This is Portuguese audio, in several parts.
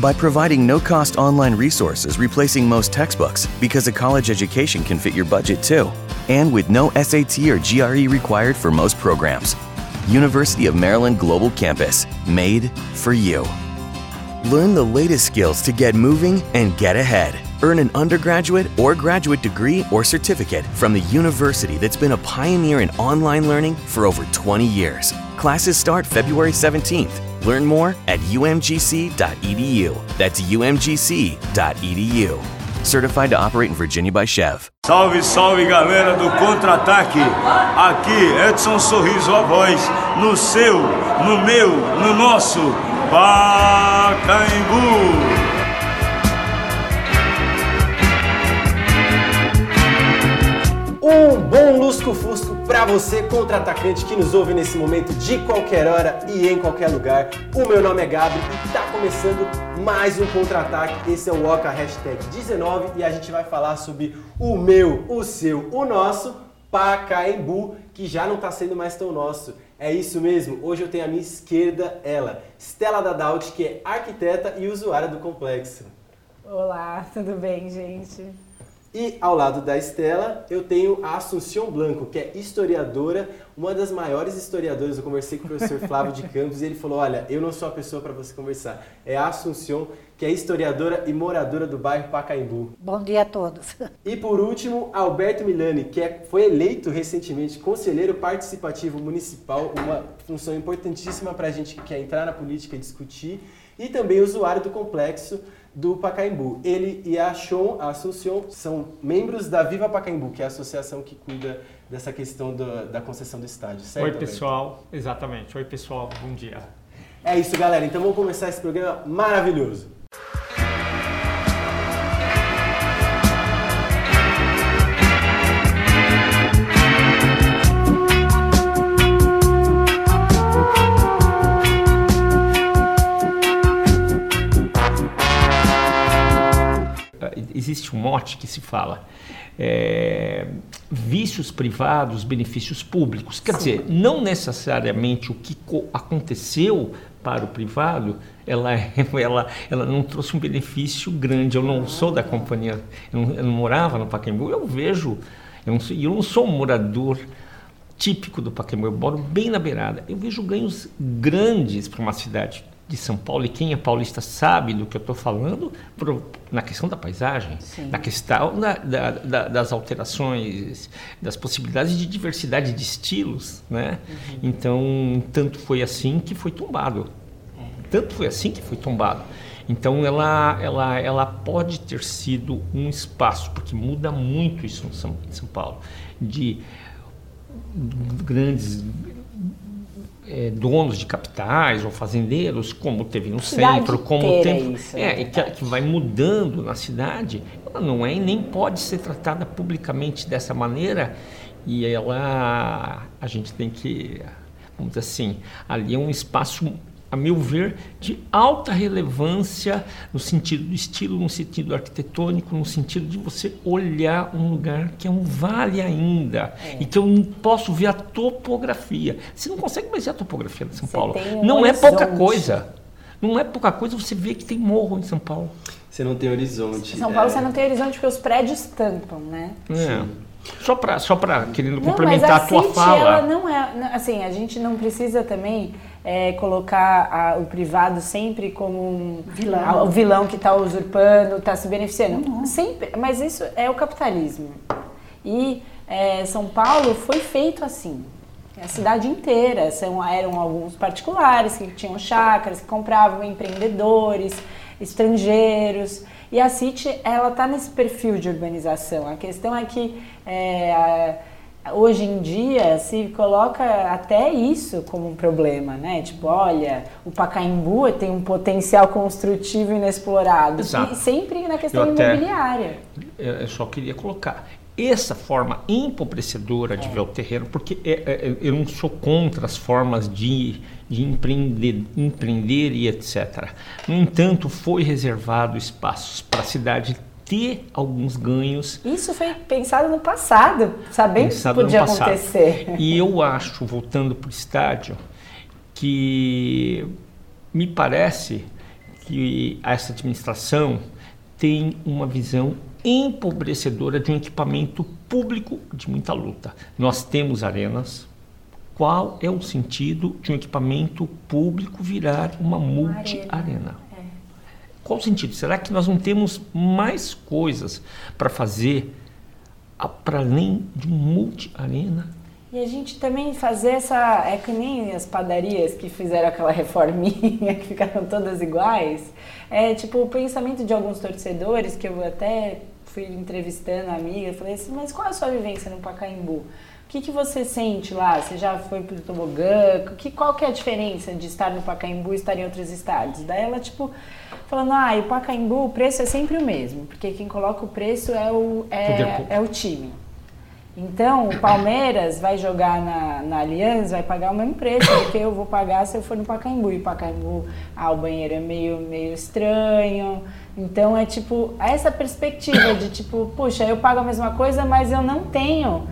by providing no cost online resources replacing most textbooks because a college education can fit your budget too, and with no SAT or GRE required for most programs. University of Maryland Global Campus, made for you. Learn the latest skills to get moving and get ahead. Earn an undergraduate or graduate degree or certificate from the university that's been a pioneer in online learning for over 20 years. Classes start February 17th. Learn more at umgc.edu. That's umgc.edu. Certified to operate in Virginia by Chev. Salve, salve galera do Contra-Ataque! Aqui Edson Sorriso a voz, no seu, no meu, no nosso Pacaembu! Um bom lusco-fusco para você, contra-atacante que nos ouve nesse momento de qualquer hora e em qualquer lugar. O meu nome é Gabi e tá começando mais um contra-ataque. Esse é o Oca Hashtag 19 e a gente vai falar sobre o meu, o seu, o nosso Pacaembu, que já não tá sendo mais tão nosso. É isso mesmo, hoje eu tenho à minha esquerda ela, Stella Dadaut, que é arquiteta e usuária do complexo. Olá, tudo bem, gente? E ao lado da Estela, eu tenho a Assunção Blanco, que é historiadora, uma das maiores historiadoras. Eu conversei com o professor Flávio de Campos e ele falou: Olha, eu não sou a pessoa para você conversar. É a Assunção, que é historiadora e moradora do bairro Pacaembu. Bom dia a todos. E por último, Alberto Milani, que é, foi eleito recentemente conselheiro participativo municipal, uma função importantíssima para a gente que quer entrar na política e discutir, e também usuário do complexo do Pacaembu. Ele e a Shon, a Assunção, são membros da Viva Pacaembu, que é a associação que cuida dessa questão do, da concessão do estádio, certo? Oi, pessoal. Exatamente. Oi, pessoal. Bom dia. É isso, galera. Então vamos começar esse programa maravilhoso. Existe um mote que se fala é, vícios privados, benefícios públicos. Quer Sim. dizer, não necessariamente o que aconteceu para o privado, ela, ela, ela não trouxe um benefício grande. Eu não sou da companhia, eu não, eu não morava no Pacaembu, eu vejo, eu não, sou, eu não sou um morador típico do Pacaembu, eu moro bem na beirada. Eu vejo ganhos grandes para uma cidade de São Paulo, e quem é paulista sabe do que eu estou falando, pro, na questão da paisagem, Sim. na questão da, da, da, das alterações, das possibilidades de diversidade de estilos. Né? Uhum. Então, tanto foi assim que foi tombado. Tanto foi assim que foi tombado. Então, ela, ela, ela pode ter sido um espaço, porque muda muito isso em São, em São Paulo, de grandes é, donos de capitais ou fazendeiros, como teve no cidade centro, como tem, isso, é, é que, que, vai mudando na cidade, ela não é e nem pode ser tratada publicamente dessa maneira e ela a gente tem que, vamos dizer assim, ali é um espaço a meu ver, de alta relevância no sentido do estilo, no sentido arquitetônico, no sentido de você olhar um lugar que é um vale ainda é. e que eu não posso ver a topografia. Você não consegue mais ver a topografia de São você Paulo. Um não horizonte. é pouca coisa. Não é pouca coisa você vê que tem morro em São Paulo. Você não tem horizonte. São Paulo é. você não tem horizonte porque os prédios tampam, né? É. Sim. Só para só querendo não, complementar a, a tua City, fala. Ela não é, assim, a gente não precisa também é, colocar a, o privado sempre como um vilão, a, o vilão que está usurpando, está se beneficiando. Uhum. Sempre, mas isso é o capitalismo. E é, São Paulo foi feito assim. A cidade inteira são, eram alguns particulares que tinham chácaras, que compravam empreendedores, estrangeiros. E a City, ela está nesse perfil de urbanização. A questão é que é, hoje em dia se coloca até isso como um problema, né? Tipo, olha, o Pacaembu tem um potencial construtivo inexplorado. Exato. E sempre na questão eu imobiliária. Até, eu só queria colocar. essa forma empobrecedora de ver o terreno, porque é, é, eu não sou contra as formas de, de empreender, empreender e etc. No entanto, foi reservado espaços para a cidade ter alguns ganhos. Isso foi pensado no passado, sabendo pensado que podia acontecer. E eu acho, voltando para o estádio, que me parece que essa administração tem uma visão empobrecedora de um equipamento público de muita luta. Nós temos arenas. Qual é o sentido de um equipamento público virar uma multi-arena? Qual o sentido? Será que nós não temos mais coisas para fazer para além de um multi-arena? E a gente também fazer essa. É que nem as padarias que fizeram aquela reforminha, que ficaram todas iguais. É tipo o pensamento de alguns torcedores que eu até fui entrevistando a amiga, falei assim, mas qual é a sua vivência no Pacaembu? O que, que você sente lá? Você já foi pro tobogã? Que, qual que é a diferença de estar no Pacaembu e estar em outros estádios? Daí ela, tipo, falando, ah, e o Pacaembu, o preço é sempre o mesmo, porque quem coloca o preço é o, é, é o time. Então, o Palmeiras vai jogar na, na Aliança, vai pagar o mesmo preço do que eu vou pagar se eu for no Pacaembu. E o Pacaembu, ah, o banheiro é meio, meio estranho. Então, é tipo, essa perspectiva de tipo, puxa, eu pago a mesma coisa, mas eu não tenho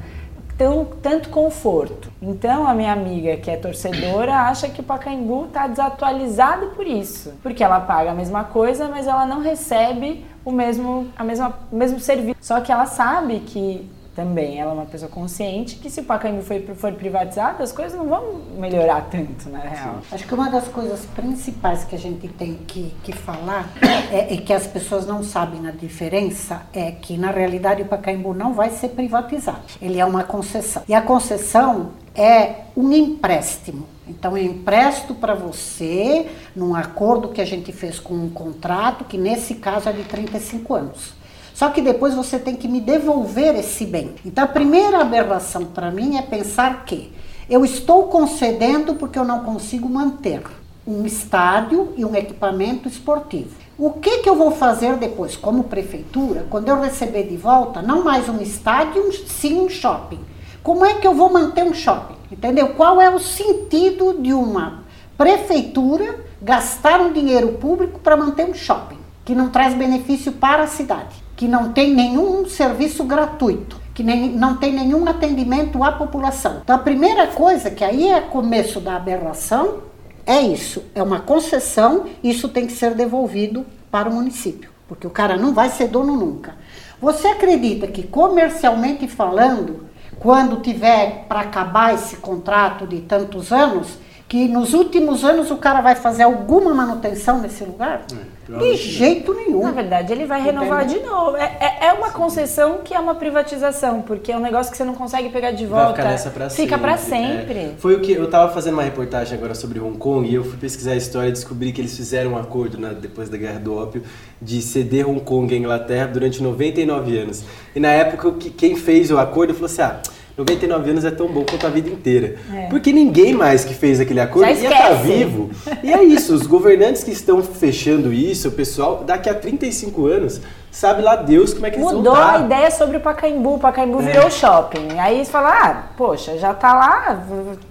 tão, tanto conforto. Então, a minha amiga, que é torcedora, acha que o Pacaembu está desatualizado por isso. Porque ela paga a mesma coisa, mas ela não recebe o mesmo, a mesma, o mesmo serviço. Só que ela sabe que também ela é uma pessoa consciente que se o Pacaembu for, for privatizado, as coisas não vão melhorar tanto, na real. Acho que uma das coisas principais que a gente tem que, que falar é, e que as pessoas não sabem a diferença é que, na realidade, o Pacaembu não vai ser privatizado. Ele é uma concessão. E a concessão é um empréstimo. Então, eu empresto para você num acordo que a gente fez com um contrato, que nesse caso é de 35 anos. Só que depois você tem que me devolver esse bem. Então a primeira aberração para mim é pensar que eu estou concedendo porque eu não consigo manter um estádio e um equipamento esportivo. O que, que eu vou fazer depois, como prefeitura, quando eu receber de volta, não mais um estádio, sim um shopping? Como é que eu vou manter um shopping? Entendeu? Qual é o sentido de uma prefeitura gastar um dinheiro público para manter um shopping que não traz benefício para a cidade? Que não tem nenhum serviço gratuito, que nem, não tem nenhum atendimento à população. Então, a primeira coisa, que aí é começo da aberração, é isso: é uma concessão, isso tem que ser devolvido para o município, porque o cara não vai ser dono nunca. Você acredita que, comercialmente falando, quando tiver para acabar esse contrato de tantos anos, que nos últimos anos o cara vai fazer alguma manutenção nesse lugar? É, de jeito nenhum. Na verdade, ele vai renovar Entendeu? de novo. É, é, é, uma concessão que é uma privatização, porque é um negócio que você não consegue pegar de volta. Vai ficar pra Fica para sempre. É. Foi o que eu tava fazendo uma reportagem agora sobre Hong Kong e eu fui pesquisar a história e descobri que eles fizeram um acordo né, depois da Guerra do Ópio de ceder Hong Kong à Inglaterra durante 99 anos. E na época, quem fez o acordo falou assim: ah 99 anos é tão bom quanto a vida inteira. É. Porque ninguém mais que fez aquele acordo ia estar tá vivo. E é isso, os governantes que estão fechando isso, o pessoal, daqui a 35 anos, sabe lá Deus como é que Mudou eles vão Mudou a ideia sobre o Pacaembu, o Pacaembu é. virou shopping. Aí eles falam, ah, poxa, já tá lá,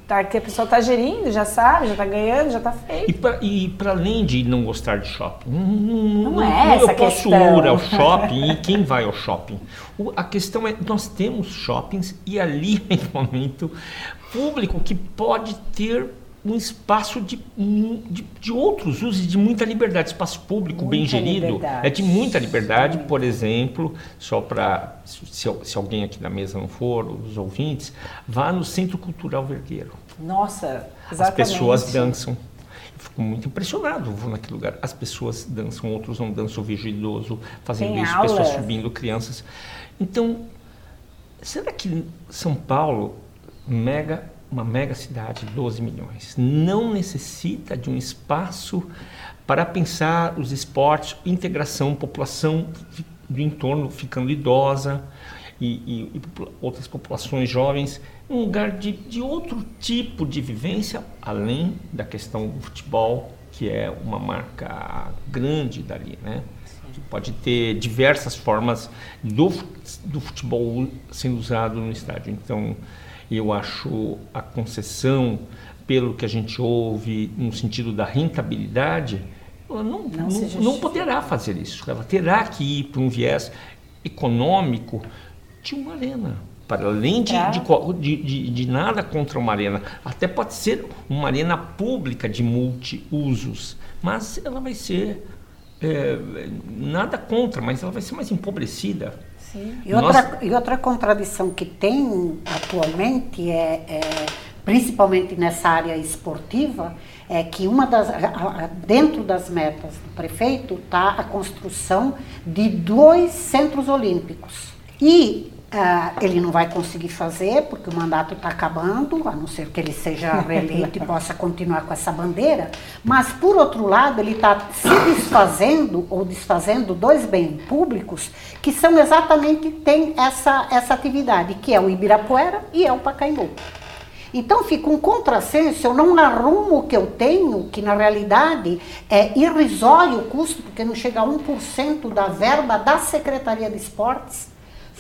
tá, que a pessoa tá gerindo, já sabe, já tá ganhando, já tá feito. E para além de não gostar de shopping, não, não é essa eu posso ir ao shopping e quem vai ao shopping? O, a questão é, nós temos shoppings e ali é equipamento público que pode ter um espaço de, de, de, outros usos de muita liberdade. Espaço público muita bem gerido liberdade. é de muita liberdade. Sim. Por exemplo, só para se, se, alguém aqui da mesa não for, os ouvintes, vá no Centro Cultural Vergueiro. Nossa, exatamente. As pessoas dançam. Eu fico muito impressionado, vou naquele lugar. As pessoas dançam, outros não dançam, vejo idoso fazendo Tem isso, aulas. pessoas subindo, crianças. Então, será que São Paulo, mega uma mega cidade, 12 milhões, não necessita de um espaço para pensar os esportes, integração, população do entorno ficando idosa e, e, e outras populações jovens, um lugar de, de outro tipo de vivência, além da questão do futebol, que é uma marca grande dali, né? pode ter diversas formas do, do futebol sendo usado no estádio. Então, eu acho a concessão, pelo que a gente ouve, no sentido da rentabilidade, ela não, não, não, não poderá fazer isso. Ela terá que ir para um viés econômico de uma arena. Para além de, é. de, de, de, nada contra uma arena, até pode ser uma arena pública de multiusos, mas ela vai ser é, nada contra, mas ela vai ser mais empobrecida. Sim. E, outra, e outra contradição que tem atualmente é, é principalmente nessa área esportiva, é que uma das dentro das metas do prefeito está a construção de dois centros olímpicos. E Uh, ele não vai conseguir fazer porque o mandato está acabando, a não ser que ele seja reeleito e possa continuar com essa bandeira. Mas, por outro lado, ele está se desfazendo ou desfazendo dois bens públicos que são exatamente, tem essa, essa atividade, que é o Ibirapuera e é o Pacaembu. Então fica um contrassenso, eu não arrumo o que eu tenho, que na realidade é irrisório o custo, porque não chega a 1% da verba da Secretaria de Esportes,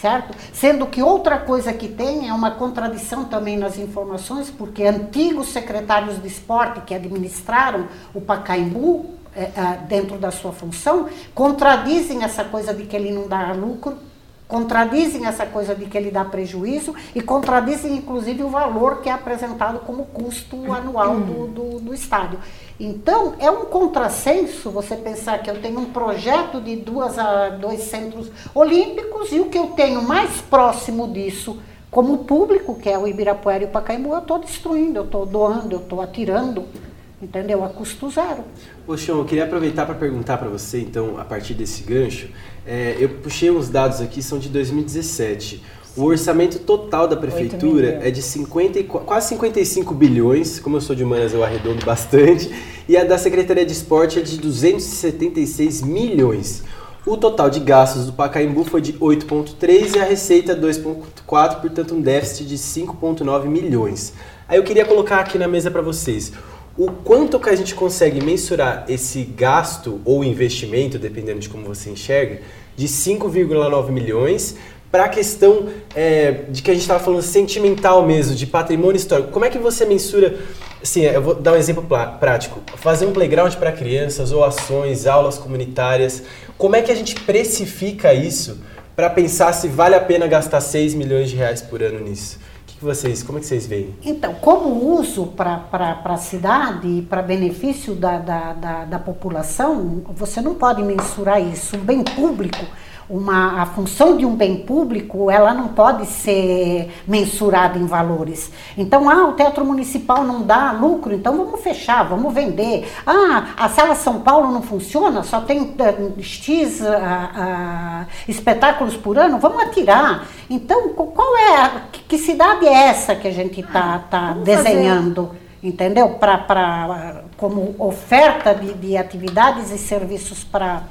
certo? Sendo que outra coisa que tem é uma contradição também nas informações, porque antigos secretários de esporte que administraram o Pacaembu, é, é, dentro da sua função, contradizem essa coisa de que ele não dá lucro contradizem essa coisa de que ele dá prejuízo e contradizem inclusive o valor que é apresentado como custo anual do, do, do estádio. Então, é um contrassenso você pensar que eu tenho um projeto de duas dois centros olímpicos e o que eu tenho mais próximo disso como público, que é o Ibirapuera e o Pacaembu, eu estou destruindo, eu estou doando, eu estou atirando entendeu? A custo zero. Sean, eu queria aproveitar para perguntar para você, então, a partir desse gancho, é, eu puxei uns dados aqui, são de 2017. O orçamento total da prefeitura é de 50, quase 55 bilhões, como eu sou de humanas eu arredondo bastante, e a da Secretaria de Esporte é de 276 milhões. O total de gastos do Pacaembu foi de 8,3 e a receita 2,4, portanto um déficit de 5,9 milhões. Aí eu queria colocar aqui na mesa para vocês o quanto que a gente consegue mensurar esse gasto ou investimento, dependendo de como você enxerga, de 5,9 milhões para a questão é, de que a gente estava falando sentimental mesmo, de patrimônio histórico. Como é que você mensura? Assim, eu vou dar um exemplo prático. Fazer um playground para crianças, ou ações, aulas comunitárias. Como é que a gente precifica isso para pensar se vale a pena gastar 6 milhões de reais por ano nisso? que vocês, como é que vocês veem? Então, como uso para a cidade para benefício da, da, da, da população, você não pode mensurar isso. Um bem público uma, a função de um bem público, ela não pode ser mensurada em valores. Então, ah, o Teatro Municipal não dá lucro, então vamos fechar, vamos vender. Ah, a Sala São Paulo não funciona, só tem uh, X uh, uh, espetáculos por ano, vamos atirar. Então, qual é, a, que cidade é essa que a gente está tá desenhando? Fazer entendeu? Pra, pra, como oferta de, de atividades e serviços para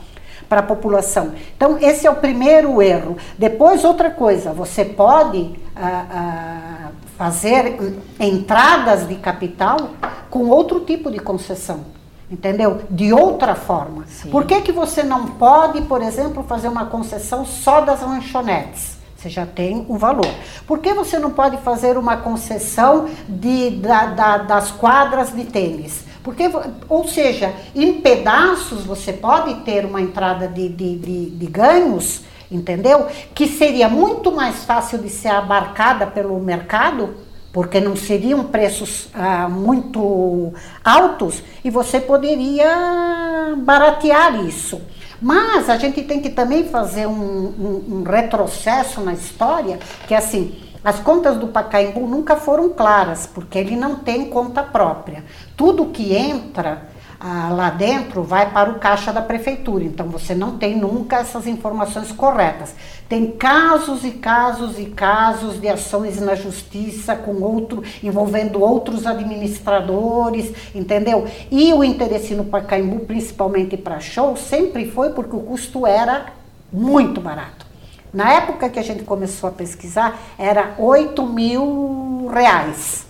para a população. Então, esse é o primeiro erro. Depois, outra coisa, você pode ah, ah, fazer entradas de capital com outro tipo de concessão. Entendeu? De outra forma. Sim. Por que, que você não pode, por exemplo, fazer uma concessão só das lanchonetes? Você já tem um valor. Por que você não pode fazer uma concessão de, da, da, das quadras de tênis? Porque, ou seja, em pedaços você pode ter uma entrada de, de, de, de ganhos, entendeu? Que seria muito mais fácil de ser abarcada pelo mercado, porque não seriam preços ah, muito altos e você poderia baratear isso. Mas a gente tem que também fazer um, um, um retrocesso na história, que é assim, as contas do Pacaembu nunca foram claras, porque ele não tem conta própria. Tudo que entra ah, lá dentro vai para o caixa da prefeitura, então você não tem nunca essas informações corretas. Tem casos e casos e casos de ações na justiça com outro envolvendo outros administradores, entendeu? E o interesse no Pacaembu, principalmente para show, sempre foi porque o custo era muito barato. Na época que a gente começou a pesquisar, era 8 mil reais.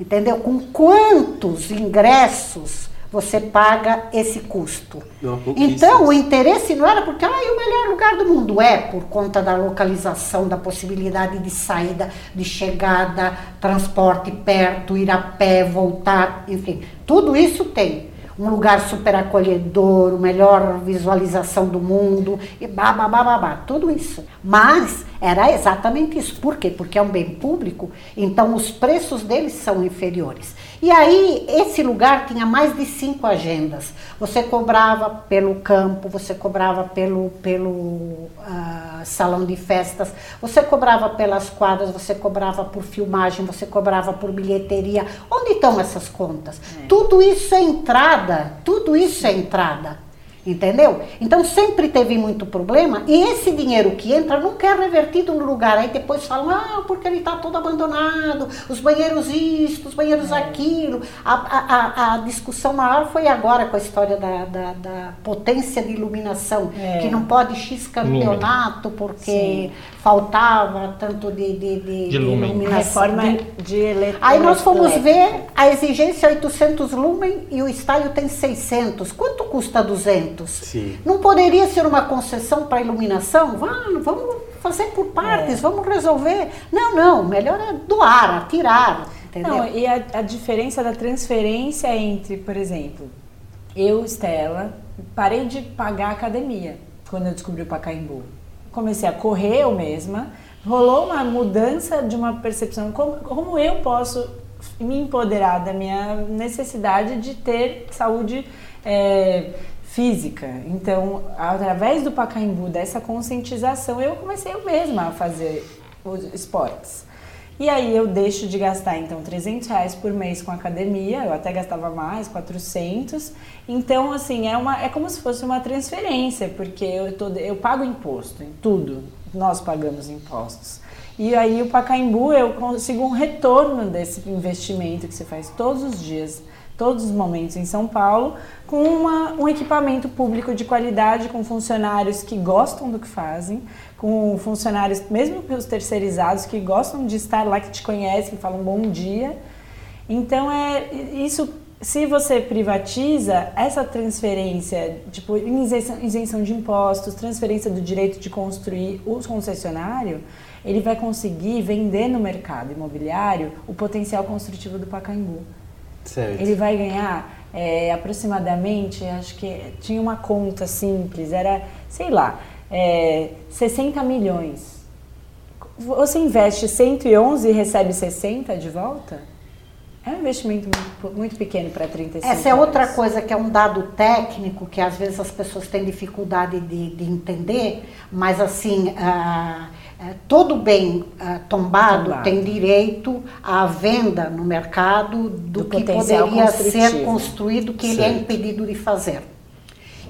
Entendeu? Com quantos ingressos você paga esse custo. Não, então, o interesse não era porque ah, é o melhor lugar do mundo. É por conta da localização, da possibilidade de saída, de chegada, transporte perto, ir a pé, voltar, enfim. Tudo isso tem um lugar super acolhedor, melhor visualização do mundo, e babá, babá, tudo isso. Mas era exatamente isso. Por quê? Porque é um bem público, então os preços deles são inferiores. E aí, esse lugar tinha mais de cinco agendas. Você cobrava pelo campo, você cobrava pelo, pelo uh, salão de festas, você cobrava pelas quadras, você cobrava por filmagem, você cobrava por bilheteria. Onde estão essas contas? É. Tudo isso é entrada, tudo isso é entrada. Entendeu? Então sempre teve muito problema e esse dinheiro que entra nunca é revertido no lugar. Aí depois falam, ah, porque ele está todo abandonado, os banheiros isto, os banheiros é. aquilo. A, a, a, discussão maior foi agora com a história da, da, da potência de iluminação, é. que não pode X campeonato porque Sim. faltava tanto de, de, de, de iluminação. Reforma de Aí nós fomos ver a exigência 800 lumen e o estádio tem 600. Quanto custa 200? Sim. Não poderia ser uma concessão para iluminação? Vamos, vamos fazer por partes, é. vamos resolver. Não, não, melhor é doar, atirar. Entendeu? Não, e a, a diferença da transferência entre, por exemplo, eu, Estela, parei de pagar a academia quando eu descobri o Pacaembu. Comecei a correr eu mesma, rolou uma mudança de uma percepção, como, como eu posso me empoderar da minha necessidade de ter saúde é, física. Então, através do Pacaembu, dessa conscientização, eu comecei eu mesma a fazer os esportes. E aí eu deixo de gastar então 300 reais por mês com academia, eu até gastava mais, 400. Então assim é uma é como se fosse uma transferência, porque eu tô, eu pago imposto em tudo, nós pagamos impostos. E aí o Pacaembu eu consigo um retorno desse investimento que você faz todos os dias todos os momentos em São Paulo, com uma, um equipamento público de qualidade, com funcionários que gostam do que fazem, com funcionários, mesmo os terceirizados, que gostam de estar lá, que te conhecem, que falam bom dia. Então, é isso. Se você privatiza essa transferência, tipo isenção, isenção de impostos, transferência do direito de construir os concessionários, ele vai conseguir vender no mercado imobiliário o potencial construtivo do Pacaembu. Certo. Ele vai ganhar é, aproximadamente, acho que tinha uma conta simples, era, sei lá, é, 60 milhões. Você investe 111 e recebe 60 de volta? É um investimento muito, muito pequeno para 35 Essa é outra coisa que é um dado técnico que às vezes as pessoas têm dificuldade de, de entender, mas assim, é, todo bem uh, tombado, tombado, tem direito à venda no mercado do, do que poderia ser construído que certo. ele é impedido de fazer.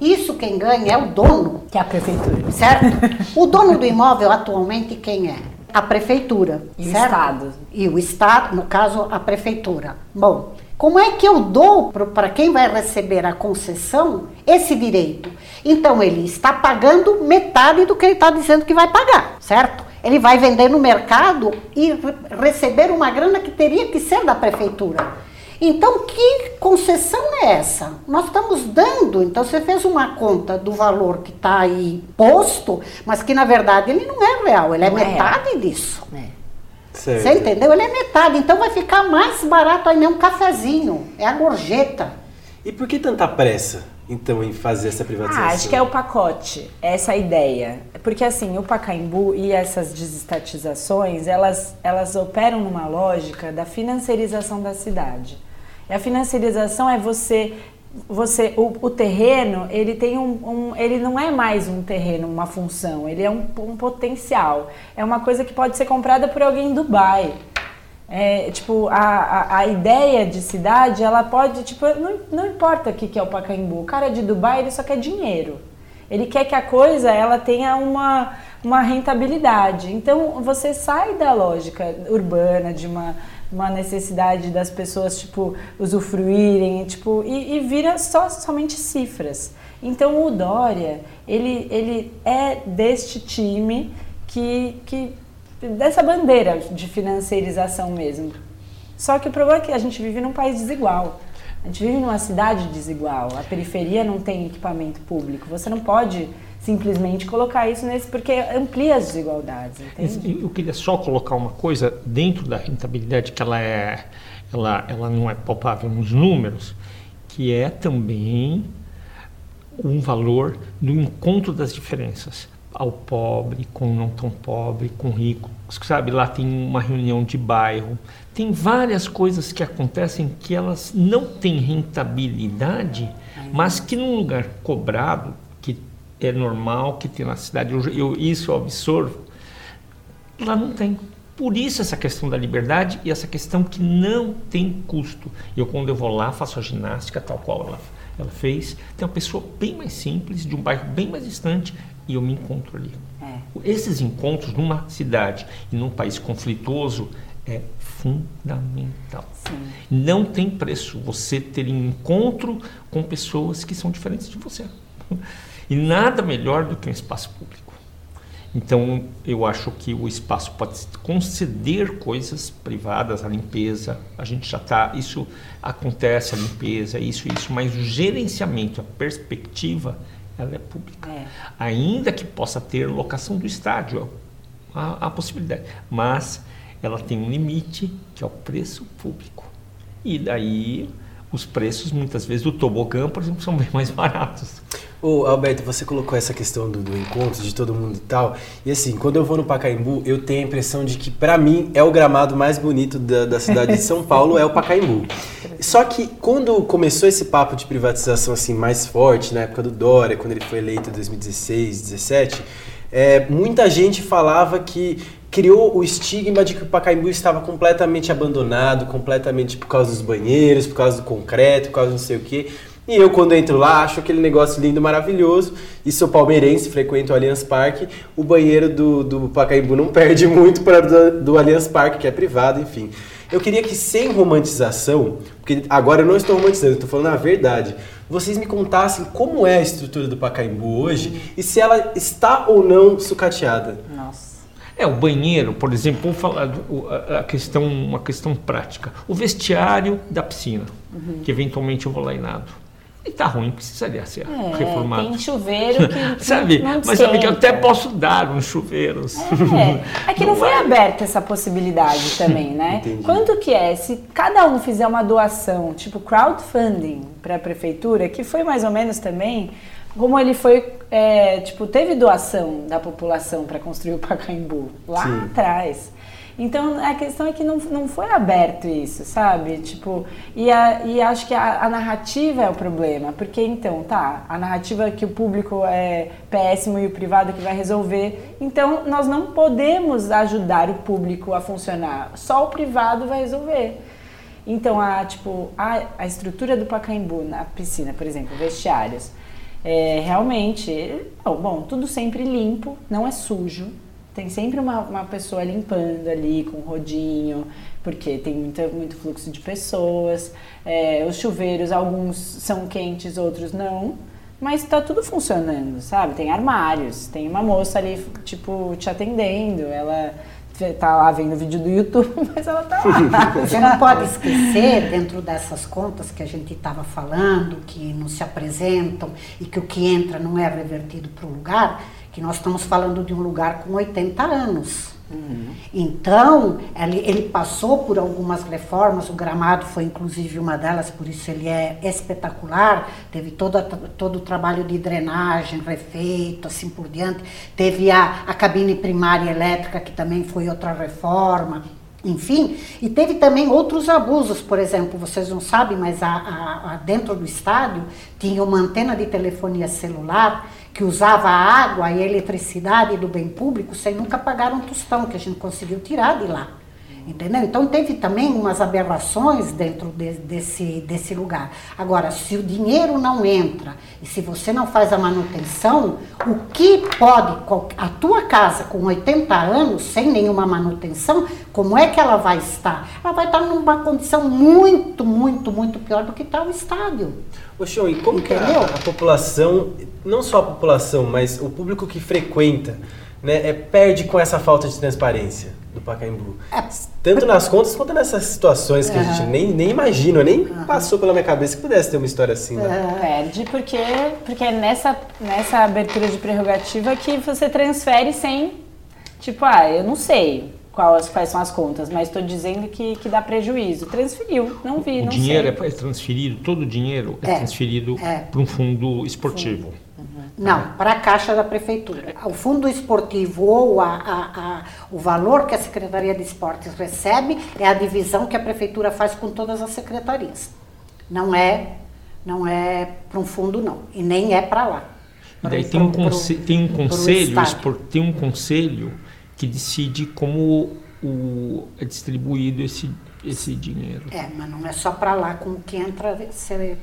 Isso quem ganha é o dono. Que é a prefeitura. Certo? o dono do imóvel atualmente quem é? A prefeitura. E certo? o Estado. E o Estado, no caso, a prefeitura. Bom, como é que eu dou para quem vai receber a concessão esse direito? Então ele está pagando metade do que ele está dizendo que vai pagar, certo? Ele vai vender no mercado e receber uma grana que teria que ser da prefeitura. Então, que concessão é essa? Nós estamos dando, então você fez uma conta do valor que está aí posto, mas que na verdade ele não é real, ele é não é metade é disso. É. Você entendeu? Ele é metade, então vai ficar mais barato aí nem um cafezinho, é a gorjeta. E por que tanta pressa? então, em fazer essa privatização? Ah, acho que é o pacote, essa é ideia. Porque, assim, o Pacaembu e essas desestatizações, elas, elas operam numa lógica da financiarização da cidade. E a financiarização é você você o, o, terreno ele tem um, um, ele não é mais um terreno uma função ele é um, um potencial é uma coisa que pode ser comprada por alguém em Dubai é, tipo, a, a, a, ideia de cidade, ela pode, tipo, não, não importa o que, que é o Pacaembu. O cara de Dubai, ele só quer dinheiro. Ele quer que a coisa, ela tenha uma, uma rentabilidade. Então, você sai da lógica urbana, de uma, uma necessidade das pessoas, tipo, usufruírem, tipo, e, e vira só, somente cifras. Então, o Dória, ele, ele é deste time que, que dessa bandeira de financiarização mesmo. Só que o problema é que a gente vive num país desigual. A gente vive numa cidade desigual. A periferia não tem equipamento público. Você não pode simplesmente colocar isso nesse porque amplia as desigualdades. Entende? Eu queria só colocar uma coisa dentro da rentabilidade que ela é, ela, ela não é palpável nos números, que é também um valor do encontro das diferenças ao pobre, com o não tão pobre, com o rico. Sabe, lá tem uma reunião de bairro. Tem várias coisas que acontecem que elas não têm rentabilidade, mas que num lugar cobrado, é normal, que tem na cidade, eu, eu, isso eu absorvo, lá não tem. Por isso essa questão da liberdade e essa questão que não tem custo. Eu quando eu vou lá faço a ginástica tal qual ela, ela fez, tem uma pessoa bem mais simples, de um bairro bem mais distante, e eu me encontro ali. É. Esses encontros numa cidade e num país conflituoso é fundamental. Sim. Não tem preço você ter encontro com pessoas que são diferentes de você. E nada melhor do que um espaço público. Então, eu acho que o espaço pode conceder coisas privadas, a limpeza, a gente já está, isso acontece, a limpeza, isso, isso, mas o gerenciamento, a perspectiva ela é pública. É. Ainda que possa ter locação do estádio, a, a possibilidade. Mas ela tem um limite, que é o preço público. E daí os preços, muitas vezes, do tobogã, por exemplo, são bem mais baratos. Ô, Alberto, você colocou essa questão do, do, encontro de todo mundo e tal. E assim, quando eu vou no Pacaembu, eu tenho a impressão de que, para mim, é o gramado mais bonito da, da cidade de São Paulo, é o Pacaembu. Só que quando começou esse papo de privatização assim mais forte, na época do Dória, quando ele foi eleito em 2016, 2017, é, muita gente falava que criou o estigma de que o Pacaembu estava completamente abandonado, completamente por causa dos banheiros, por causa do concreto, por causa não sei o quê. E eu, quando entro lá, acho aquele negócio lindo, maravilhoso. E sou palmeirense, frequento o Allianz Parque. O banheiro do, do Pacaembu não perde muito para do, do Allianz Parque, que é privado, enfim. Eu queria que, sem romantização, porque agora eu não estou romantizando, eu estou falando a verdade, vocês me contassem como é a estrutura do Pacaembu hoje e se ela está ou não sucateada. Nossa. É, o banheiro, por exemplo, vamos falar a questão, uma questão prática. O vestiário da piscina, uhum. que eventualmente eu vou lá e nado. E tá ruim, precisaria ser é, reformado. Tem chuveiro que. sabe? Não mas sabe que eu até posso dar uns chuveiros. É, é que não, não foi é. aberta essa possibilidade também, né? Entendi. Quanto que é? Se cada um fizer uma doação, tipo crowdfunding para a prefeitura, que foi mais ou menos também como ele foi, é, tipo, teve doação da população para construir o Pacaembu lá Sim. atrás. Então a questão é que não, não foi aberto isso, sabe? Tipo, e, a, e acho que a, a, narrativa é o problema, porque então, tá, a narrativa que o público é péssimo e o privado que vai resolver. Então nós não podemos ajudar o público a funcionar, só o privado vai resolver. Então a, tipo, a, a estrutura do Pacaembu na piscina, por exemplo, vestiários, é, realmente, bom, tudo sempre limpo, não é sujo, tem sempre uma, uma pessoa limpando ali com rodinho, porque tem muita, muito fluxo de pessoas. É, os chuveiros, alguns são quentes, outros não. Mas tá tudo funcionando, sabe? Tem armários, tem uma moça ali, tipo, te atendendo. Ela tá lá vendo vídeo do YouTube, mas ela tá lá. Você não pode esquecer, dentro dessas contas que a gente estava falando, que não se apresentam e que o que entra não é revertido para o lugar, que nós estamos falando de um lugar com 80 anos. Uhum. Então, ele, ele, passou por algumas reformas, o gramado foi inclusive uma delas, por isso ele é espetacular. Teve todo, todo o trabalho de drenagem refeito, assim por diante. Teve a, a cabine primária elétrica, que também foi outra reforma. Enfim, e teve também outros abusos, por exemplo, vocês não sabem, mas a, dentro do estádio tinha uma antena de telefonia celular que usava a água e a eletricidade do bem público sem nunca pagar um tostão, que a gente conseguiu tirar de lá. Entendeu? Então teve também umas aberrações dentro de, desse, desse lugar. Agora, se o dinheiro não entra e se você não faz a manutenção, o que pode, a tua casa com 80 anos, sem nenhuma manutenção, como é que ela vai estar? Ela vai estar numa condição muito, muito, muito pior do que está o estádio. Ô, Show, e como Entendeu? que a, a população, não só a população, mas o público que frequenta, né, é, perde com essa falta de transparência? Pacaembu. É. Tanto nas contas quanto nessas situações que a gente nem, nem imagina, nem passou pela minha cabeça que pudesse ter uma história assim. Né? Perde porque, porque é nessa, nessa abertura de prerrogativa que você transfere sem, tipo, ah, eu não sei quais, quais são as contas, mas estou dizendo que, que dá prejuízo. Transferiu, não vi, o não dinheiro sei. é transferido, todo o dinheiro é, É, transferido é. para um fundo esportivo. Não, para a caixa da prefeitura. O fundo esportivo ou a, a- a- o valor que a Secretaria de Esportes recebe é a divisão que a prefeitura faz com todas as secretarias. Não é, não é para um fundo não, e nem é para lá. E daí tem um, pro- tem um conselho, tem um conselho que decide como o, é distribuído esse, esse dinheiro. É, mas não é só para lá, com o que entra ser,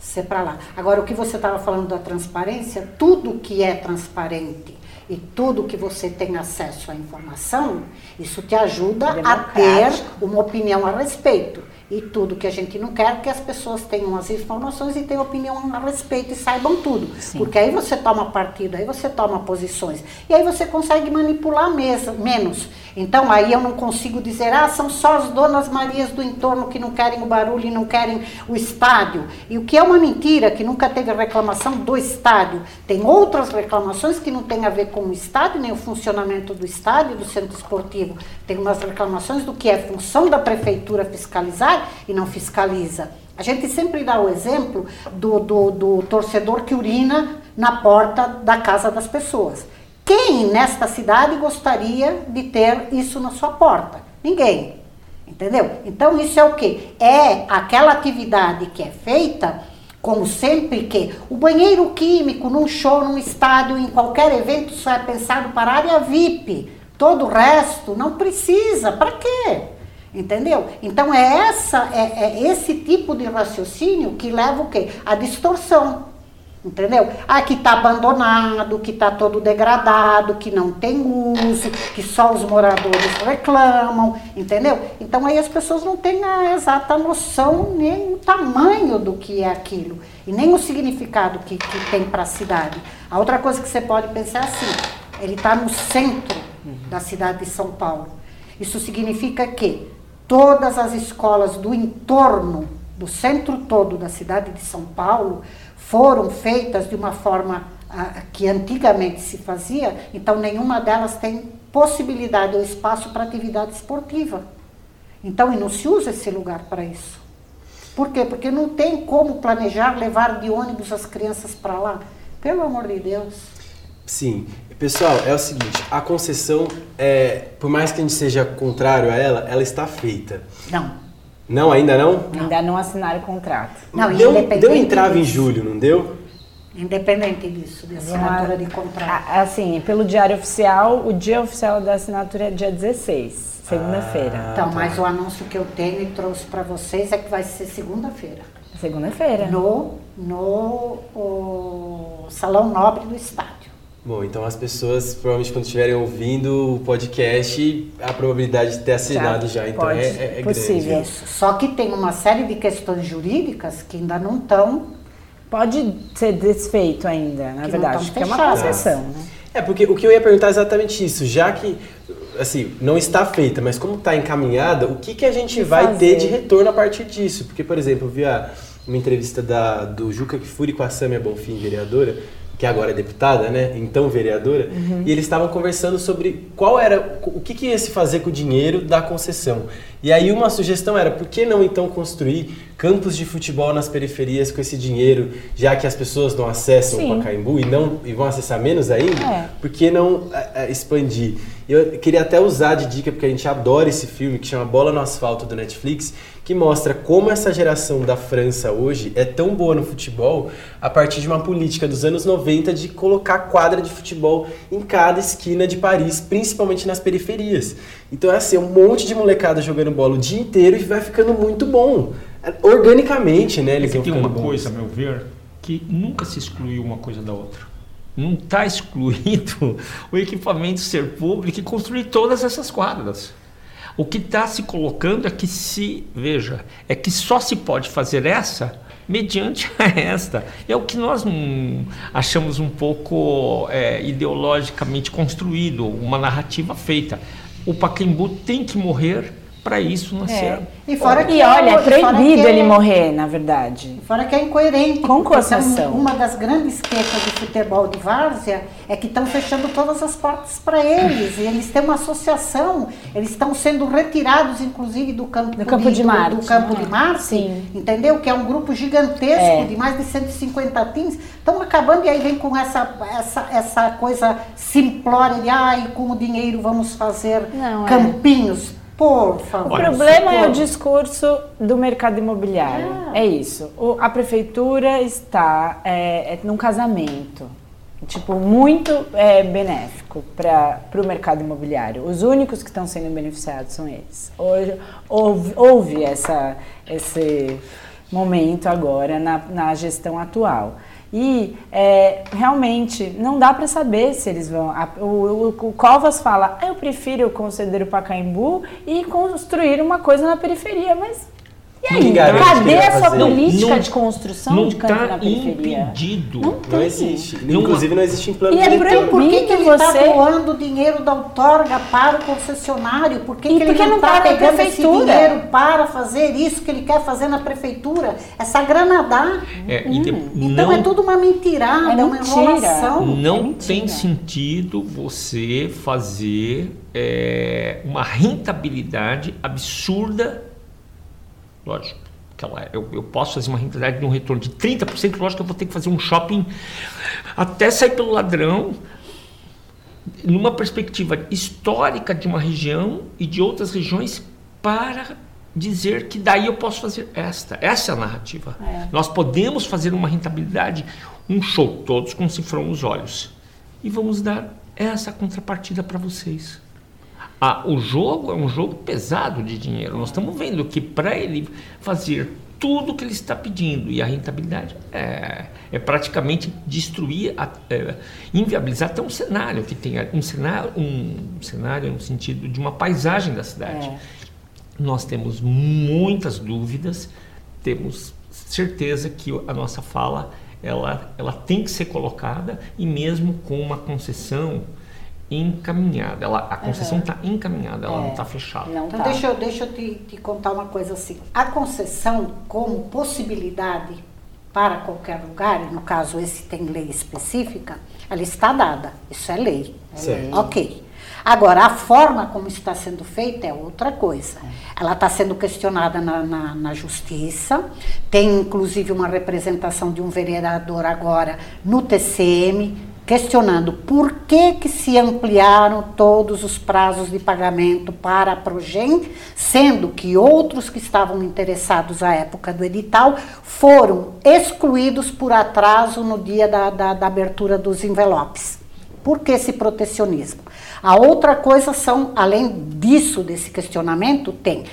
ser para lá. Agora, o que você estava falando da transparência, tudo que é transparente e tudo que você tem acesso à informação, isso te ajuda a ter uma opinião a respeito. E tudo que a gente não quer que as pessoas tenham as informações e tenham opinião a respeito e saibam tudo. Porque aí você toma partido, aí você toma posições. E aí você consegue manipular mes- menos. Então aí eu não consigo dizer, ah, são só as donas Marias do entorno que não querem o barulho e não querem o estádio. E o que é uma mentira, que nunca teve reclamação do estádio. Tem outras reclamações que não têm a ver com o estádio, nem o funcionamento do estádio, do centro esportivo. Tem umas reclamações do que é função da prefeitura fiscalizar e não fiscaliza. A gente sempre dá o exemplo do, do, do torcedor que urina na porta da casa das pessoas. Quem nesta cidade gostaria de ter isso na sua porta? Ninguém. Entendeu? Então isso é o quê? É aquela atividade que é feita, como sempre que o banheiro químico num show, num estádio, em qualquer evento só é pensado para a área VIP. Todo o resto não precisa. Para quê? Entendeu? Então é essa é, é esse tipo de raciocínio que leva o quê? A distorção. Entendeu? Ah, que está abandonado, que está todo degradado, que não tem uso, que só os moradores reclamam, entendeu? Então aí as pessoas não têm a exata noção nem o tamanho do que é aquilo e nem o significado que, que tem para a cidade. A outra coisa que você pode pensar é assim, ele está no centro da cidade de São Paulo. Isso significa que todas as escolas do entorno, do centro todo da cidade de São Paulo, foram feitas de uma forma ah, que antigamente se fazia, então nenhuma delas tem possibilidade ou espaço para atividade esportiva. Então, e não se usa esse lugar para isso. Por quê? Porque não tem como planejar levar de ônibus as crianças para lá. Pelo amor de Deus. Sim. Pessoal, é o seguinte, a concessão, é, por mais que a gente seja contrário a ela, ela está feita. Não. Não, ainda não? Ainda não assinaram o contrato. Não, deu, independente deu entrave em disso. julho, não deu? Independente disso, de assinatura de contrato. Assim, pelo diário oficial, o dia oficial da assinatura é dia 16, segunda-feira. Então, mas o anúncio que eu tenho e trouxe para vocês é que vai ser segunda-feira. Segunda-feira. No, no o Salão Nobre do Estádio. Bom, então as pessoas, provavelmente quando estiverem ouvindo o podcast, a probabilidade de ter assinado já, então pode, é, é, é possível. grande. Isso. Só que tem uma série de questões jurídicas que ainda não estão. Pode ser desfeito ainda, na verdade, porque é uma concessão, né? É, porque o que eu ia perguntar é exatamente isso, já que, assim, não está feita, mas como está encaminhada, o que, que a gente que vai fazer? ter de retorno a partir disso? Porque, por exemplo, eu vi a- uma entrevista da, do Juca Kifuri com a Samia Bonfim, vereadora, que agora é deputada, né? Então vereadora, Uhum. e eles estavam conversando sobre qual era, o que, que ia se fazer com o dinheiro da concessão. E aí uma sugestão era, por que não então construir campos de futebol nas periferias com esse dinheiro, já que as pessoas não acessam Sim. o Pacaembu e, não, e vão acessar menos ainda? É. por que não é, é, expandir? Eu queria até usar de dica, porque a gente adora esse filme que chama Bola no Asfalto do Netflix, que mostra como essa geração da França hoje é tão boa no futebol a partir de uma política dos anos 90 de colocar quadra de futebol em cada esquina de Paris, principalmente nas periferias. Então é assim, um monte de molecada jogando bola o dia inteiro e vai ficando muito bom. Organicamente, né? É Eles que vão tem uma bons. coisa, a meu ver, que nunca se excluiu uma coisa da outra. Não está excluído o equipamento ser público e construir todas essas quadras. O que está se colocando é que se, veja, é que só se pode fazer essa mediante a esta. É o que nós achamos um pouco é, ideologicamente construído, uma narrativa feita. o Pacaembu tem que morrer para isso nascer. É. E, fora que E olha, é proibido que ele morrer, na verdade. Fora que é incoerente. Concessão. são- Uma das grandes queixas do futebol de várzea é que estão fechando todas as portas para eles. E eles têm uma associação, eles estão sendo retirados, inclusive, do campo, Do campo de do- Marte, Do campo de Marte, Sim. entendeu? Que é um grupo gigantesco É. de mais de 150 times. Estão acabando e aí vem com essa, essa, essa coisa simplória de ai, com o dinheiro vamos fazer Não, é. campinhos. Por O favor. problema é o discurso do mercado imobiliário. É isso. O- a prefeitura está é, é, num casamento, tipo, muito é, benéfico para o mercado imobiliário. Os únicos que estão sendo beneficiados são eles. Hoje, houve, houve essa, esse momento agora na, na gestão atual. E é, realmente não dá para saber se eles vão. a- o, o- o Covas fala, "Ah, eu prefiro conceder o Pacaembu e construir uma coisa na periferia, mas e Cadê a sua política Não- de construção não de campo está na periferia? impedido. Não Não tem. existe. Não- Inclusive não existe em plano E é proibido. Por que, que ele você- está doando o dinheiro da outorga para o concessionário? Por que, E que ele não não está pegando esse prefeitura? dinheiro para fazer isso que ele quer fazer na prefeitura? Essa grana dá. É, e de- Então não, é tudo uma mentirada, É uma mentira. enrolação. não é tem sentido você fazer é, uma rentabilidade absurda. Lógico, que ela- eu, eu posso fazer uma rentabilidade de um retorno de 30%, lógico que eu vou ter que fazer um shopping até sair pelo ladrão, numa perspectiva histórica de uma região e de outras regiões para dizer que daí eu posso fazer esta. Essa é a narrativa. É. Nós podemos fazer uma rentabilidade, um show, todos com cifrão nos olhos. E vamos dar essa contrapartida para vocês. Ah, o jogo é um jogo pesado de dinheiro. Nós estamos vendo que para ele fazer tudo que ele está pedindo e a rentabilidade é, é praticamente destruir, a- é, inviabilizar até um cenário que tenha um cenário, um cenário no sentido de uma paisagem da cidade. É. Nós temos muitas dúvidas, temos certeza que a nossa fala ela, ela tem que ser colocada e mesmo com uma concessão encaminhada. Ela, a concessão está encaminhada, ela não está fechada. Não Então tá. deixa, eu- deixa eu te, te contar uma coisa assim. A concessão como possibilidade para qualquer lugar, e no caso esse tem lei específica, ela está dada. Isso é lei. Certo. Ok. Agora, a forma como está sendo feita é outra coisa. Ela está sendo questionada na, na, na justiça, tem inclusive uma representação de um vereador agora no TCM, questionando por que, que se ampliaram todos os prazos de pagamento para a Progem, sendo que outros que estavam interessados à época do edital foram excluídos por atraso no dia da, da, da abertura dos envelopes. Por que esse protecionismo? A outra coisa são, além disso, desse questionamento, tem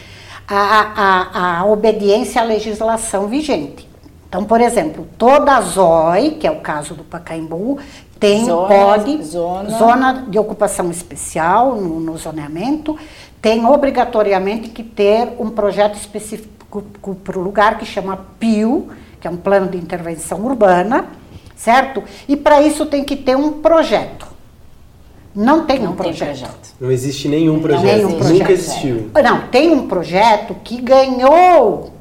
a, a, a obediência à legislação vigente. Então, por exemplo, toda a ZOI, que é o caso do Pacaembu, tem, Zona- pode, zona- zona de ocupação especial no, no zoneamento, tem obrigatoriamente que ter um projeto específico para o lugar que chama PIU, que é um plano de intervenção urbana, certo? E para isso tem que ter um projeto. Não tem Não um tem projeto. projeto. Não existe nenhum projeto. Nenhum Nunca projeto. existiu. Não, tem um projeto que ganhou.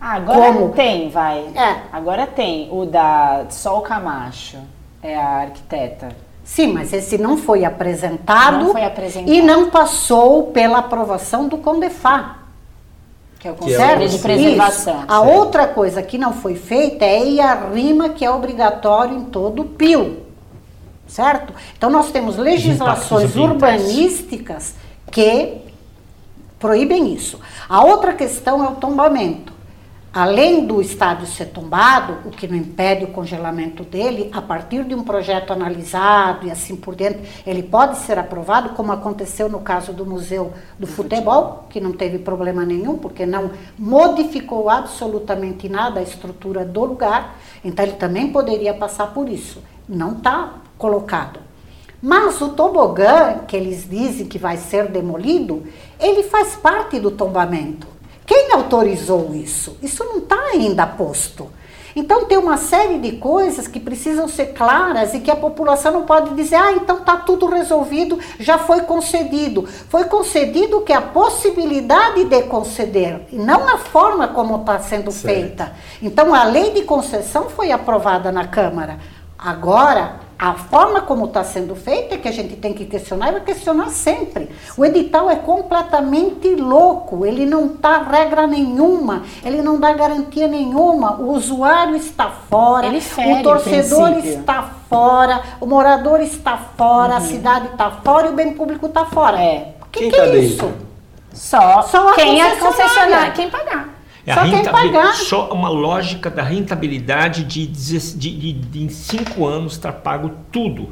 Ah, agora Como? tem, vai. É. Agora tem o da Sol Camacho, é a arquiteta. Sim, mas esse não foi apresentado, Não foi apresentado. e não passou pela aprovação do Condefá. Que é o Que é o Conselho de Conselho. Preservação. Isso. A Certo. outra coisa que não foi feita é a RIMA, que é obrigatório em todo o PIO. Certo? Então nós temos legislações urbanísticas que proíbem isso. A outra questão é o tombamento. Além do estádio ser tombado, o que não impede o congelamento dele, a partir de um projeto analisado e assim por diante, ele pode ser aprovado, como aconteceu no caso do Museu do Futebol, que não teve problema nenhum, porque não modificou absolutamente nada a estrutura do lugar, então ele também poderia passar por isso. Não está colocado. Mas o tobogã, que eles dizem que vai ser demolido, ele faz parte do tombamento. Quem autorizou isso? Isso não está ainda posto. Então tem uma série de coisas que precisam ser claras e que a população não pode dizer, ah, então está tudo resolvido, já foi concedido. Foi concedido que a possibilidade de conceder, e não a forma como está sendo certo. feita. Então a lei de concessão foi aprovada na Câmara. Agora, a forma como está sendo feita é que a gente tem que questionar e vai questionar sempre. O edital é completamente louco, ele não dá regra nenhuma, ele não dá garantia nenhuma. O usuário está fora, o torcedor o está fora, o morador está fora, uhum. a cidade está fora e o bem público está fora. É. Que Quem está é dentro? Só, Só quem é concessionária, quem pagar. É só quem pagar. Só uma lógica da rentabilidade de, de, de, em cinco anos estar pago tudo,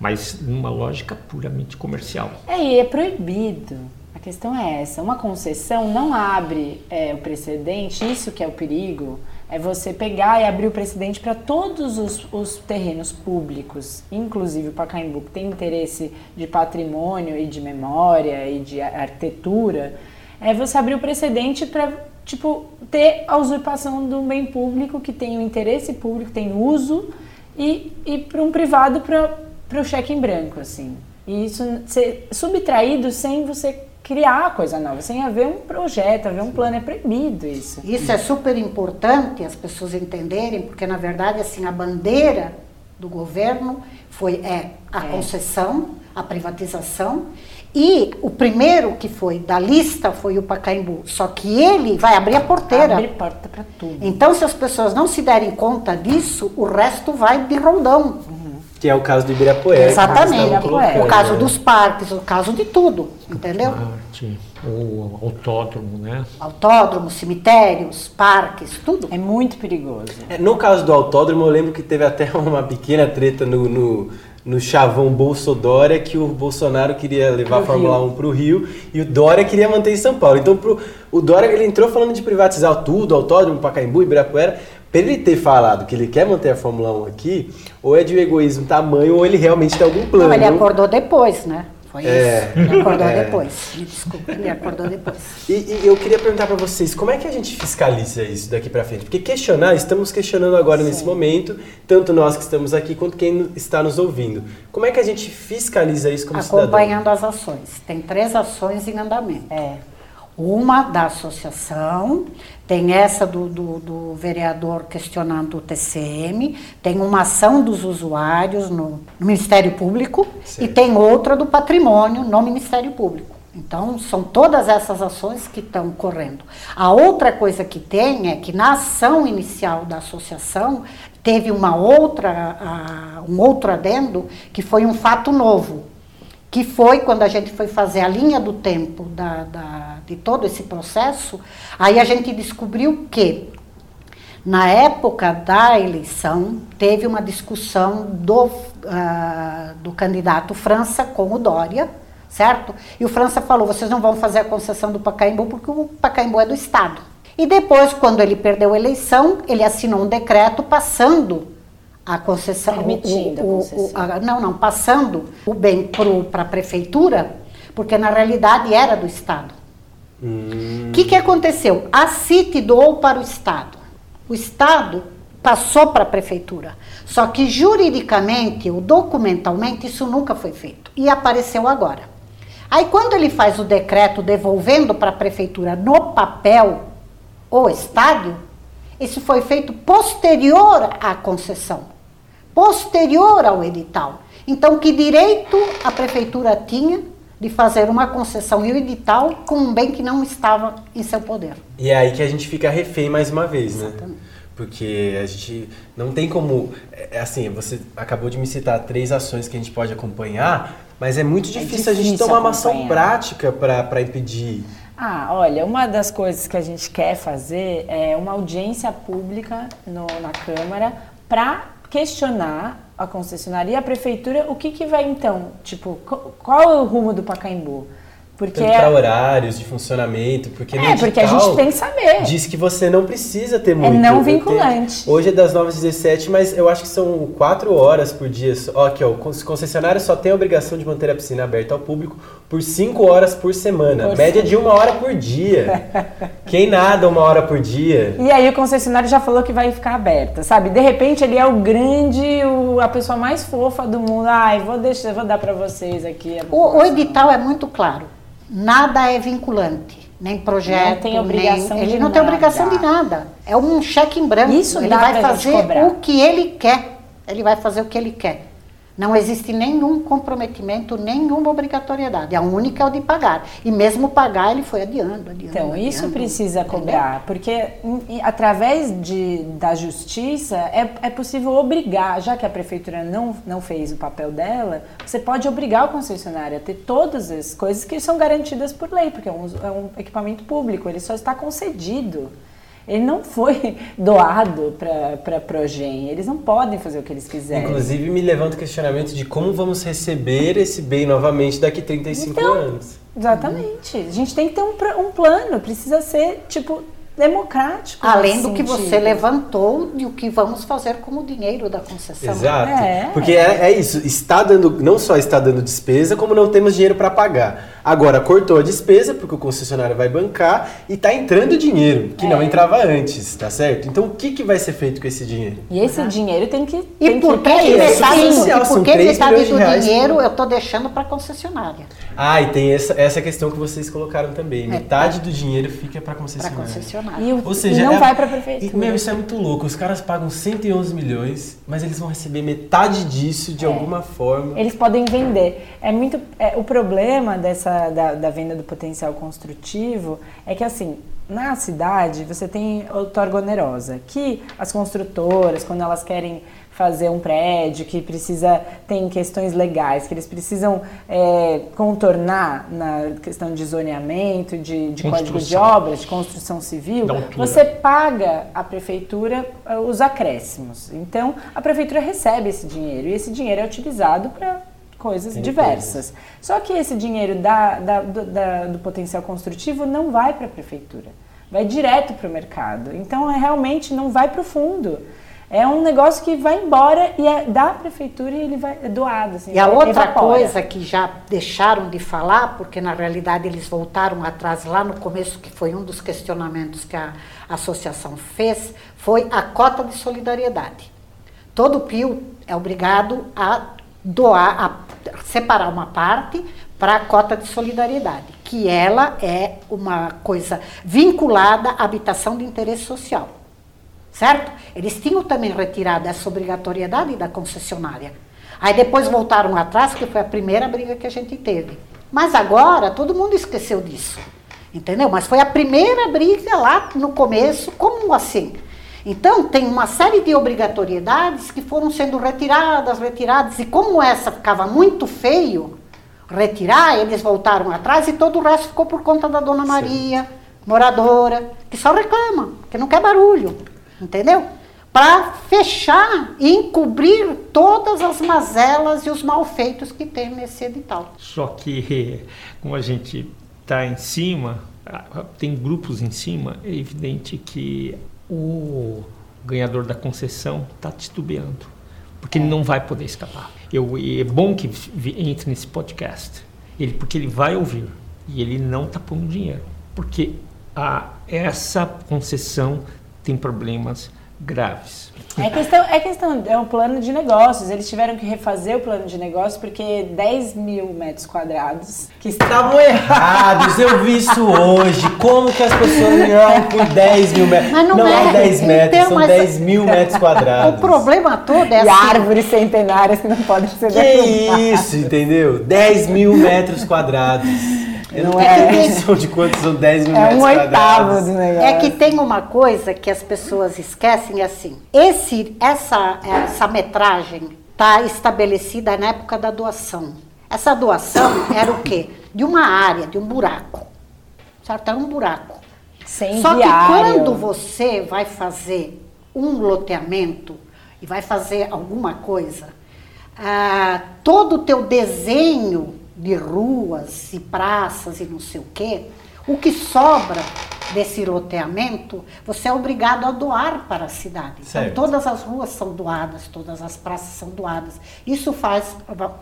mas numa lógica puramente comercial. É, e é proibido. A questão é essa. Uma concessão não abre é, o precedente, isso que é o perigo, é você pegar e abrir o precedente para todos os, os, terrenos públicos, inclusive o Pacaembu, que tem interesse de patrimônio e de memória e de arquitetura, é você abrir o precedente para tipo, ter a usurpação do bem público que tem o interesse público, tem uso, e, e para um privado para o cheque em branco, assim. E isso ser subtraído sem você criar coisa nova, sem haver um projeto, haver um plano, é proibido isso. Isso é super importante as pessoas entenderem, porque na verdade assim a bandeira do governo foi é a é. concessão, a privatização e o primeiro que foi da lista foi o Pacaembu. Só que ele vai abrir a porteira. Abre porta para tudo. Então, se as pessoas não se derem conta disso, o resto vai de rondão. Uhum. Que é o caso do Ibirapuera. Exatamente. O caso né? dos parques, o caso de tudo. Entendeu? Parte, o autódromo, né? Autódromo, cemitérios, parques, tudo. É muito perigoso. É, no caso do autódromo, eu lembro que teve até uma pequena treta no, no no chavão Bolsodória que o Bolsonaro queria levar pro a Fórmula Rio. 1 para o Rio e o Dória queria manter em São Paulo. Então pro, o Dória ele entrou falando de privatizar tudo, Autódromo, Pacaembu, Ibirapuera. Para ele ter falado que ele quer manter a Fórmula 1 aqui, ou é de egoísmo tamanho, ou ele realmente tem algum plano. Não, ele acordou depois, né? Foi é, isso. Ele acordou é. depois. Me desculpa, ele acordou depois. E, e eu queria perguntar para vocês, como é que a gente fiscaliza isso daqui para frente? Porque questionar, estamos questionando agora Sim. nesse momento, tanto nós que estamos aqui quanto quem está nos ouvindo. Como é que a gente fiscaliza isso como Acompanhando cidadão? as ações. Tem três ações em andamento. É uma da associação, tem essa do, do, do, vereador questionando o TCM, tem uma ação dos usuários no, no Ministério Público e tem outra do patrimônio no Ministério Público. Então, são todas essas ações que estão correndo. A outra coisa que tem é que na ação inicial da associação teve uma outra, uh, um outro adendo que foi um fato novo que foi quando a gente foi fazer a linha do tempo da, da, de todo esse processo, aí a gente descobriu que na época da eleição teve uma discussão do, uh, do candidato França com o Dória, certo? E o França falou: vocês não vão fazer a concessão do Pacaembu porque o Pacaembu é do Estado. E depois, quando ele perdeu a eleição, ele assinou um decreto passando a concessão, Permitindo o, o, a concessão. O, a, não, não, passando o bem para a prefeitura, porque na realidade era do Estado. O hum. que, que aconteceu? A CIT doou para o Estado. O Estado passou para a prefeitura. Só que juridicamente ou documentalmente isso nunca foi feito. E apareceu agora. Aí quando ele faz o decreto devolvendo para a prefeitura no papel o estádio, isso foi feito posterior à concessão posterior ao edital. Então, que direito a prefeitura tinha de fazer uma concessão e o edital com um bem que não estava em seu poder? E é aí que a gente fica refém mais uma vez, né? Exatamente. né? Porque a gente não tem como. É, assim, você acabou de me citar três ações que a gente pode acompanhar, mas é muito difícil, é difícil a gente tomar uma ação prática para impedir. Ah, olha, uma das coisas que a gente quer fazer é uma audiência pública no, na Câmara para questionar a concessionaria, a prefeitura, o que, que vai então? Tipo, qual é o rumo do Pacaembu? Porque para horários de funcionamento, porque É, porque a gente tem que saber. Diz que você não precisa ter muito. É não vinculante. hoje é das 9 às 17, mas eu acho que são 4 horas por dia. Ó, aqui, ó, o concessionário só tem a obrigação de manter a piscina aberta ao público por 5 horas por semana. Por média de uma hora por dia. Quem nada uma hora por dia? E aí o concessionário já falou que vai ficar aberta, sabe? De repente ele é o grande, o, a pessoa mais fofa do mundo. Ai, vou deixar, vou dar para vocês aqui. O, o, edital é muito claro. Nada é vinculante. Nem projeto, não tem obrigação nem, de ele não nada. tem obrigação de nada. É um cheque em branco. Isso ele dá vai fazer o que ele quer. Ele vai fazer o que ele quer. Não existe nenhum comprometimento, nenhuma obrigatoriedade. A única é o de pagar. E mesmo pagar, ele foi adiando, adiando. Então, isso adiando, precisa entendeu? cobrar, porque através de, da justiça é, é possível obrigar, já que a prefeitura não, não fez o papel dela, você pode obrigar o concessionário a ter todas as coisas que são garantidas por lei, porque é um, é um equipamento público, ele só está concedido. Ele não foi doado para a Progen, eles não podem fazer o que eles quiserem. Inclusive me levanta o questionamento de como vamos receber esse bem novamente daqui 35 Então, anos. Exatamente. A gente tem que ter um, um plano, precisa ser, tipo, democrático. Além do que você sentido. levantou de o que vamos fazer com o dinheiro da concessão. Exato. É. Porque é, é isso, está dando, não só está dando despesa, como não temos dinheiro para pagar. Agora cortou a despesa, porque o concessionário vai bancar e está entrando dinheiro, que não É. entrava antes, tá certo? Então o que, que vai ser feito com esse dinheiro? E esse dinheiro tem que. E tem por que isso. metade, social, e por que 3 metade do reais dinheiro eu estou deixando para a concessionária? Ah, e tem essa, essa questão que vocês colocaram também. Metade do dinheiro fica para Para concessionária. Concessionária. E, o, Ou seja, e não é- vai para a E, prefeitura. meu, isso é muito louco. Os caras pagam 111 milhões, mas eles vão receber metade disso de alguma forma. Eles podem vender. É muito. é, o problema dessa da, da venda do potencial construtivo é que assim. Na cidade, você tem outorga onerosa, que as construtoras, quando elas querem fazer um prédio que precisa, tem questões legais, que eles precisam é, contornar na questão de zoneamento, de, de código de obras, de construção civil, você paga à prefeitura eh, os acréscimos. Então, a prefeitura recebe esse dinheiro e esse dinheiro é utilizado para coisas diversas. Só que esse dinheiro da, da- do, da- do potencial construtivo não vai para a prefeitura, vai direto para o mercado. Então, é, realmente não vai para o fundo. É um negócio que vai embora e é da prefeitura e ele vai é doado. Assim, E a outra evapora. coisa que já deixaram de falar, porque na realidade eles voltaram atrás lá no começo, que foi um dos questionamentos que a associação fez, foi a cota de solidariedade. Todo PIO é obrigado a doar, a separar uma parte para a cota de solidariedade, que ela é uma coisa vinculada à habitação de interesse social certo? Eles tinham também retirado essa obrigatoriedade da concessionária. Aí depois voltaram atrás, que foi a primeira briga que a gente teve. Mas agora todo mundo esqueceu disso, entendeu? Mas foi a primeira briga lá no começo, como assim? Então tem uma série de obrigatoriedades que foram sendo retiradas, retiradas, e como essa ficava muito feio retirar, eles voltaram atrás e todo o resto ficou por conta da dona Maria, moradora, que só reclama, que não quer barulho, entendeu? Para fechar e encobrir todas as mazelas e os malfeitos que tem nesse edital. Só que, como a gente está em cima, tem grupos em cima, é evidente que o ganhador da concessão está titubeando, porque ele não vai poder escapar. Eu, é bom que entre nesse podcast, ele, porque ele vai ouvir e ele não está pondo dinheiro, porque a, essa concessão tem problemas graves. É questão, é questão, é um plano de negócios. Eles tiveram que refazer o plano de negócios porque 10 mil metros quadrados que Estavam errados, eu vi isso hoje. Como que as pessoas não por 10 mil metros? Mas não é é. 10 metros, Então, são mas- 10 mil metros O quadrados. problema todo é e assim, árvores centenárias que não podem ser Que derrubadas. isso, entendeu? 10 mil metros quadrados. Eu não, tenho é. noção de quantos são 10 mil É metros um oitavo do negócio. É que tem uma coisa que as pessoas esquecem é assim. Esse, essa, essa metragem está estabelecida na época da doação. Essa doação era o quê? De uma área, de um buraco. Certo? Era um buraco. Sem Só que viário. quando você vai fazer um loteamento e vai fazer alguma coisa, ah, todo o teu desenho de ruas e praças e não sei o quê, o que sobra desse loteamento, você é obrigado a doar para a cidade. Certo. Então todas as ruas são doadas, todas as praças são doadas. Isso faz,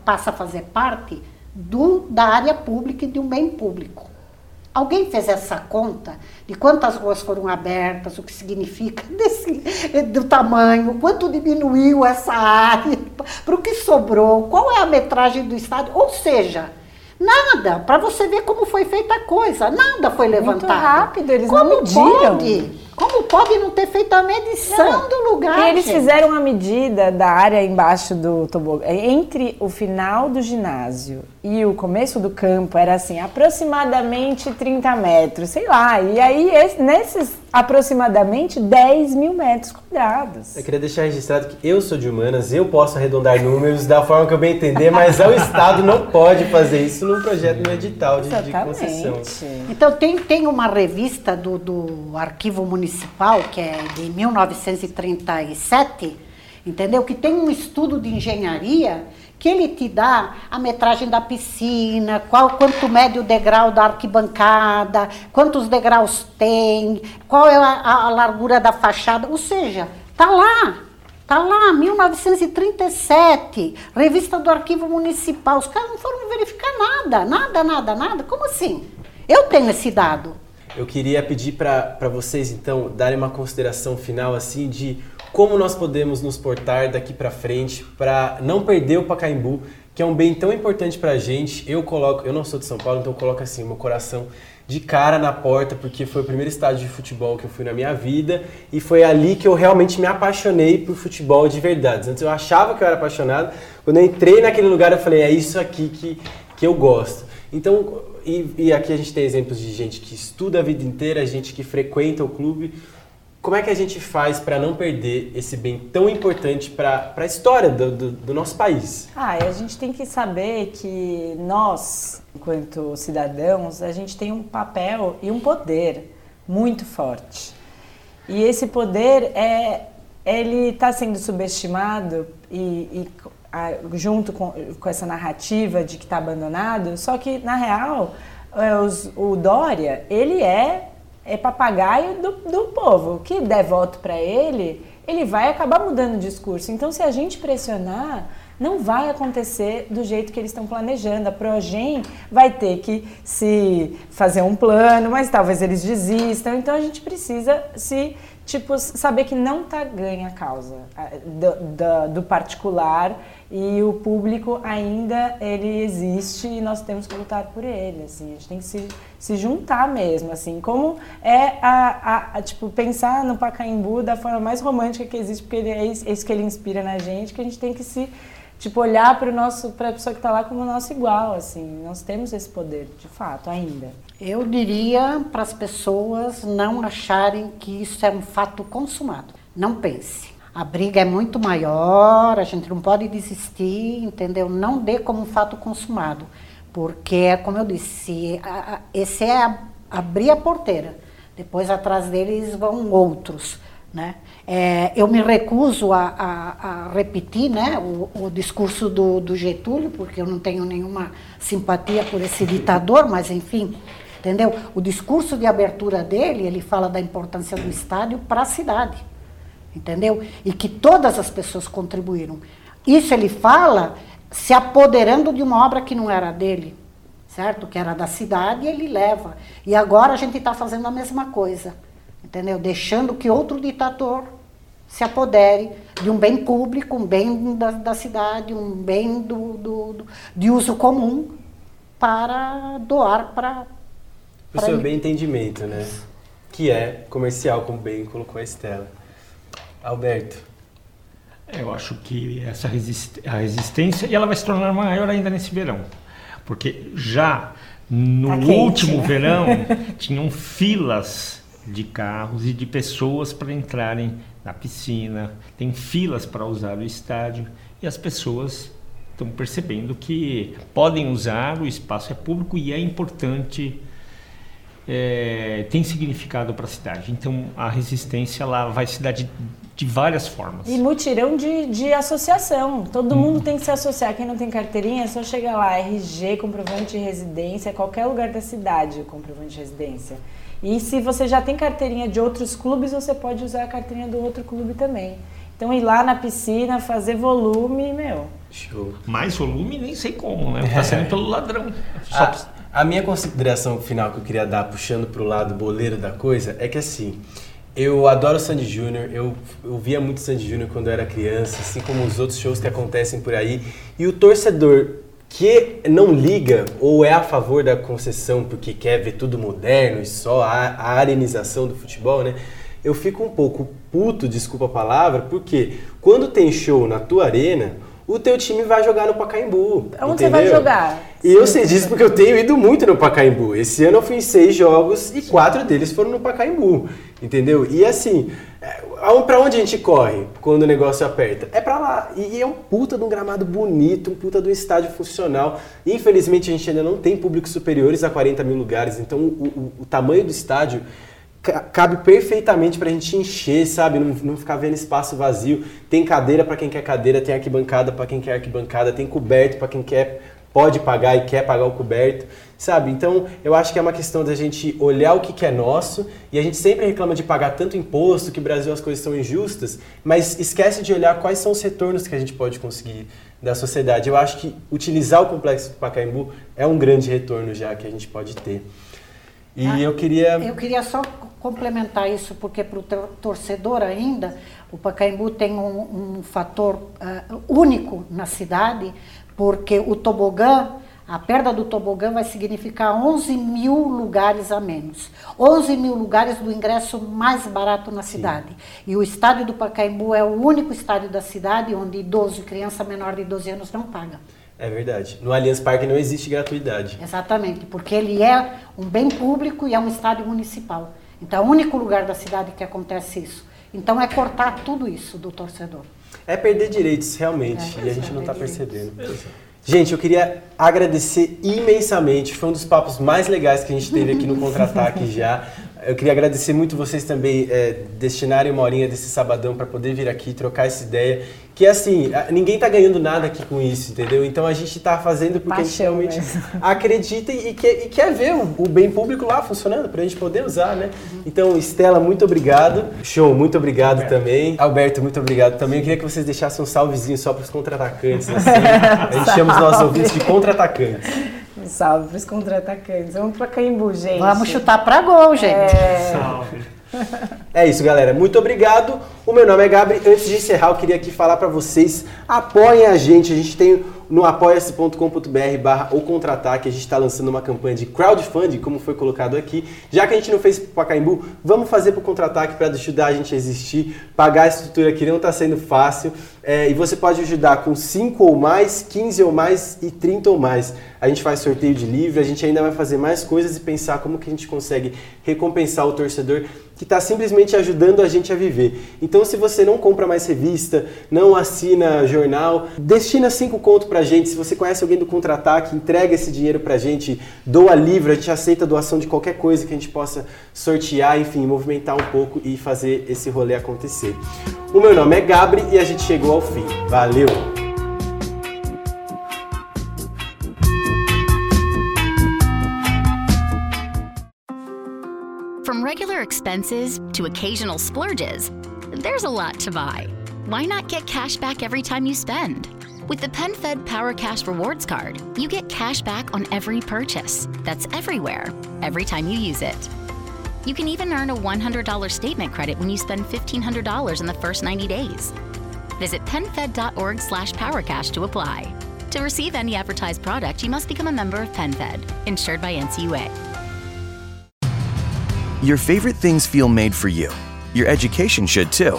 passa a fazer parte do, da área pública e de um bem público. Alguém fez essa conta de quantas ruas foram abertas, o que significa desse, do tamanho, quanto diminuiu essa área, para o que sobrou, qual é a metragem do estádio? Ou seja, nada, para você ver como foi feita a coisa, nada foi levantado. Muito rápido, eles como não mediram. Pode? Como pode não ter feito a medição não. do lugar? E eles gente? fizeram a medida da área embaixo do tobogã. Entre o final do ginásio e o começo do campo era assim, aproximadamente 30 metros, sei lá. E aí, nesses aproximadamente 10 mil metros quadrados. Eu queria deixar registrado que eu sou de humanas, eu posso arredondar números da forma que eu bem entender, mas o Estado não pode fazer isso num projeto no edital de, de concessão. Então, tem, tem uma revista do, do Arquivo Municipal, que é de 1937, entendeu? Que tem um estudo de engenharia que ele te dá a metragem da piscina, qual quanto mede o degrau da arquibancada, quantos degraus tem, qual é a, a largura da fachada, ou seja, tá lá. Tá lá, 1937, revista do Arquivo Municipal. Os caras não foram verificar nada, nada, nada, nada. Como assim? Eu tenho esse dado. Eu queria pedir para vocês, então, darem uma consideração final, assim, de como nós podemos nos portar daqui para frente para não perder o Pacaembu, que é um bem tão importante para a gente. Eu coloco, eu não sou de São Paulo, então eu coloco assim, meu coração de cara na porta, porque foi o primeiro estádio de futebol que eu fui na minha vida e foi ali que eu realmente me apaixonei por futebol de verdade. Antes eu achava que eu era apaixonado, quando eu entrei naquele lugar eu falei, é isso aqui que, que eu gosto. Então, e, e aqui a gente tem exemplos de gente que estuda a vida inteira, gente que frequenta o clube, como é que a gente faz para não perder esse bem tão importante para a história do, do, do, nosso país? Ah, a gente tem que saber que nós, enquanto cidadãos, a gente tem um papel e um poder muito forte. E esse poder é ele está sendo subestimado e, e a, junto com, com, essa narrativa de que está abandonado, só que na real é, os, o Dória ele é é papagaio do, do povo. Que der voto para ele, ele vai acabar mudando o discurso. Então, se a gente pressionar, não vai acontecer do jeito que eles estão planejando. A Progen vai ter que se fazer um plano, mas talvez eles desistam. Então, a gente precisa se tipo saber que não está ganha a causa do, do, do particular e o público ainda ele existe e nós temos que lutar por ele assim. A gente tem que se, se juntar mesmo assim. Como é a, a, a tipo pensar no Pacaembu da forma mais romântica que existe porque isso, é isso que ele inspira na gente que a gente tem que se tipo olhar para o nosso para a pessoa que está lá como nosso igual assim. Nós temos esse poder de fato ainda. Eu diria para as pessoas não acharem que isso é um fato consumado. Não pense a briga é muito maior, a gente não pode desistir, entendeu? Não dê como um fato consumado, porque, é como eu disse, esse é abrir a porteira, depois atrás deles vão outros. Né? É, eu me recuso a, a, a repetir né, o, o discurso do, do, Getúlio, porque eu não tenho nenhuma simpatia por esse ditador, mas enfim, entendeu? O discurso de abertura dele, ele fala da importância do estádio para a cidade entendeu? E que todas as pessoas contribuíram. Isso ele fala se apoderando de uma obra que não era dele, certo? Que era da cidade e ele leva. E agora a gente está fazendo a mesma coisa, entendeu? Deixando que outro ditador se apodere de um bem público, um bem da, da cidade, um bem do, do, do, de uso comum para doar para. O seu bem entendimento, né? Que é comercial, como bem colocou a Estela. Alberto. Eu acho que essa resist a resistência e ela vai se tornar maior ainda nesse verão, porque já no tá último né? verão tinham filas de carros e de pessoas para entrarem na piscina, tem filas para usar o estádio e as pessoas estão percebendo que podem usar, o espaço é público e é importante, é, tem significado para a cidade. Então a resistência ela vai se dar de de várias formas. E mutirão de, de associação. Todo hum. mundo tem que se associar. Quem não tem carteirinha é só chegar lá, RG, comprovante de residência, qualquer lugar da cidade, comprovante de residência. E se você já tem carteirinha de outros clubes, você pode usar a carteirinha do outro clube também. Então ir lá na piscina, fazer volume, meu. Show. Mais volume, nem sei como, né? Tá saindo pelo ladrão. Só A, a minha consideração final que eu queria dar, puxando pro lado boleiro da coisa, é que assim, eu adoro Sandy Júnior, eu, eu via muito Sandy Júnior quando eu era criança, assim como os outros shows que acontecem por aí. E o torcedor que não liga ou é a favor da concessão porque quer ver tudo moderno e só a, a arenização do futebol, né? Eu fico um pouco puto, desculpa a palavra, porque quando tem show na tua arena, o teu time vai jogar no Pacaembu. Onde você vai entendeu? jogar? E eu sei disso porque eu tenho ido muito no Pacaembu. Esse ano eu fui em seis jogos e quatro deles foram no Pacaembu, entendeu? E assim, é, pra onde a gente corre quando o negócio aperta? É pra lá. E é um puta de um gramado bonito, um puta de um estádio funcional. Infelizmente a gente ainda não tem públicos superiores a 40 mil lugares, então o, o- o tamanho do estádio cabe perfeitamente pra gente encher, sabe? Não, não ficar vendo espaço vazio. Tem cadeira pra quem quer cadeira, tem arquibancada pra quem quer arquibancada, tem coberto pra quem quer pode pagar e quer pagar o coberto, sabe? Então, eu acho que é uma questão da gente olhar o que, que é nosso e a gente sempre reclama de pagar tanto imposto, que no Brasil as coisas são injustas, mas esquece de olhar quais são os retornos que a gente pode conseguir da sociedade. Eu acho que utilizar o complexo do Pacaembu é um grande retorno já que a gente pode ter. E Ah, eu queria Eu queria só complementar isso, porque para o torcedor ainda, o Pacaembu tem um, um fator ah, único na cidade, porque o tobogã, a perda do tobogã vai significar 11 mil lugares a menos. 11 mil lugares do ingresso mais barato na cidade. E o estádio do Pacaembu é o único estádio da cidade onde idoso, criança menor de 12 anos não paga. É verdade. No Allianz Parque não existe gratuidade. Exatamente, porque ele é um bem público e é um estádio municipal. Então é o único lugar da cidade que acontece isso. Então é cortar tudo isso do torcedor. É perder direitos, realmente, É, e a gente não está percebendo. Gente, eu queria agradecer imensamente. Foi um dos papos mais legais que a gente teve aqui no Contra-Ataque já. Eu queria agradecer muito vocês também é, destinarem uma horinha desse sabadão para poder vir aqui trocar essa ideia. Que assim, ninguém tá ganhando nada aqui com isso, entendeu? Então a gente tá fazendo porque a gente Paixão realmente mesmo. acredita e quer, e quer ver o, o bem público lá funcionando pra gente poder usar, né? Então, Estela, muito obrigado. Show, muito obrigado também. Alberto, muito obrigado também. Eu queria que vocês deixassem um salvezinho só pros contra-atacantes, assim. A gente chama os nossos ouvintes de contra-atacantes. Um salve pros contra-atacantes. Vamos pra Caimbu, gente. Vamos chutar para gol, gente. Salve. É isso, galera. Muito obrigado. O meu nome é Gabri. Antes de encerrar, eu queria aqui falar pra vocês, apoiem a gente. A gente tem no apoia-se.com.br barra o contra-ataque. A gente está lançando uma campanha de crowdfunding, como foi colocado aqui. Já que a gente não fez pro Pacaembu, vamos fazer pro contra-ataque para ajudar a gente a existir, pagar a estrutura que não está sendo fácil. É, e você pode ajudar com 5 ou mais, 15 ou mais e 30 ou mais. A gente faz sorteio de livro, a gente ainda vai fazer mais coisas e pensar como que a gente consegue recompensar o torcedor que está simplesmente ajudando a gente a viver. Então, se você não compra mais revista, não assina jornal, destina cinco conto gente. Se você conhece alguém do Contra-Ataque, entrega esse dinheiro pra gente, doa livro, a gente aceita doação de qualquer coisa que a gente possa sortear, enfim, movimentar um pouco e fazer esse rolê acontecer. O meu nome é Gabri e a gente chegou ao fim. Valeu! Regular expenses to occasional splurges, there's a lot to buy. Why not get cash back every time you spend? With the PenFed Power Cash Rewards Card, you get cash back on every purchase. That's everywhere, every time you use it. You can even earn a $100 statement credit when you spend $1,500 in the first 90 days. Visit penfed.org slash powercash to apply. To receive any advertised product, you must become a member of PenFed, insured by NCUA. Your favorite things feel made for you. Your education should too.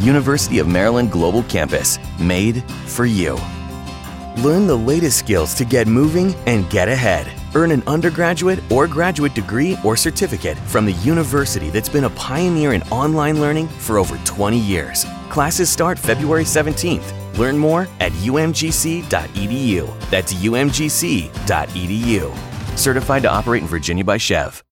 University of Maryland Global Campus, made for you. Learn the latest skills to get moving and get ahead. Earn an undergraduate or graduate degree or certificate from the university that's been a pioneer in online learning for over 20 years. Classes start February 17th. Learn more at umgc.edu. That's umgc.edu. Certified to operate in Virginia by Chev.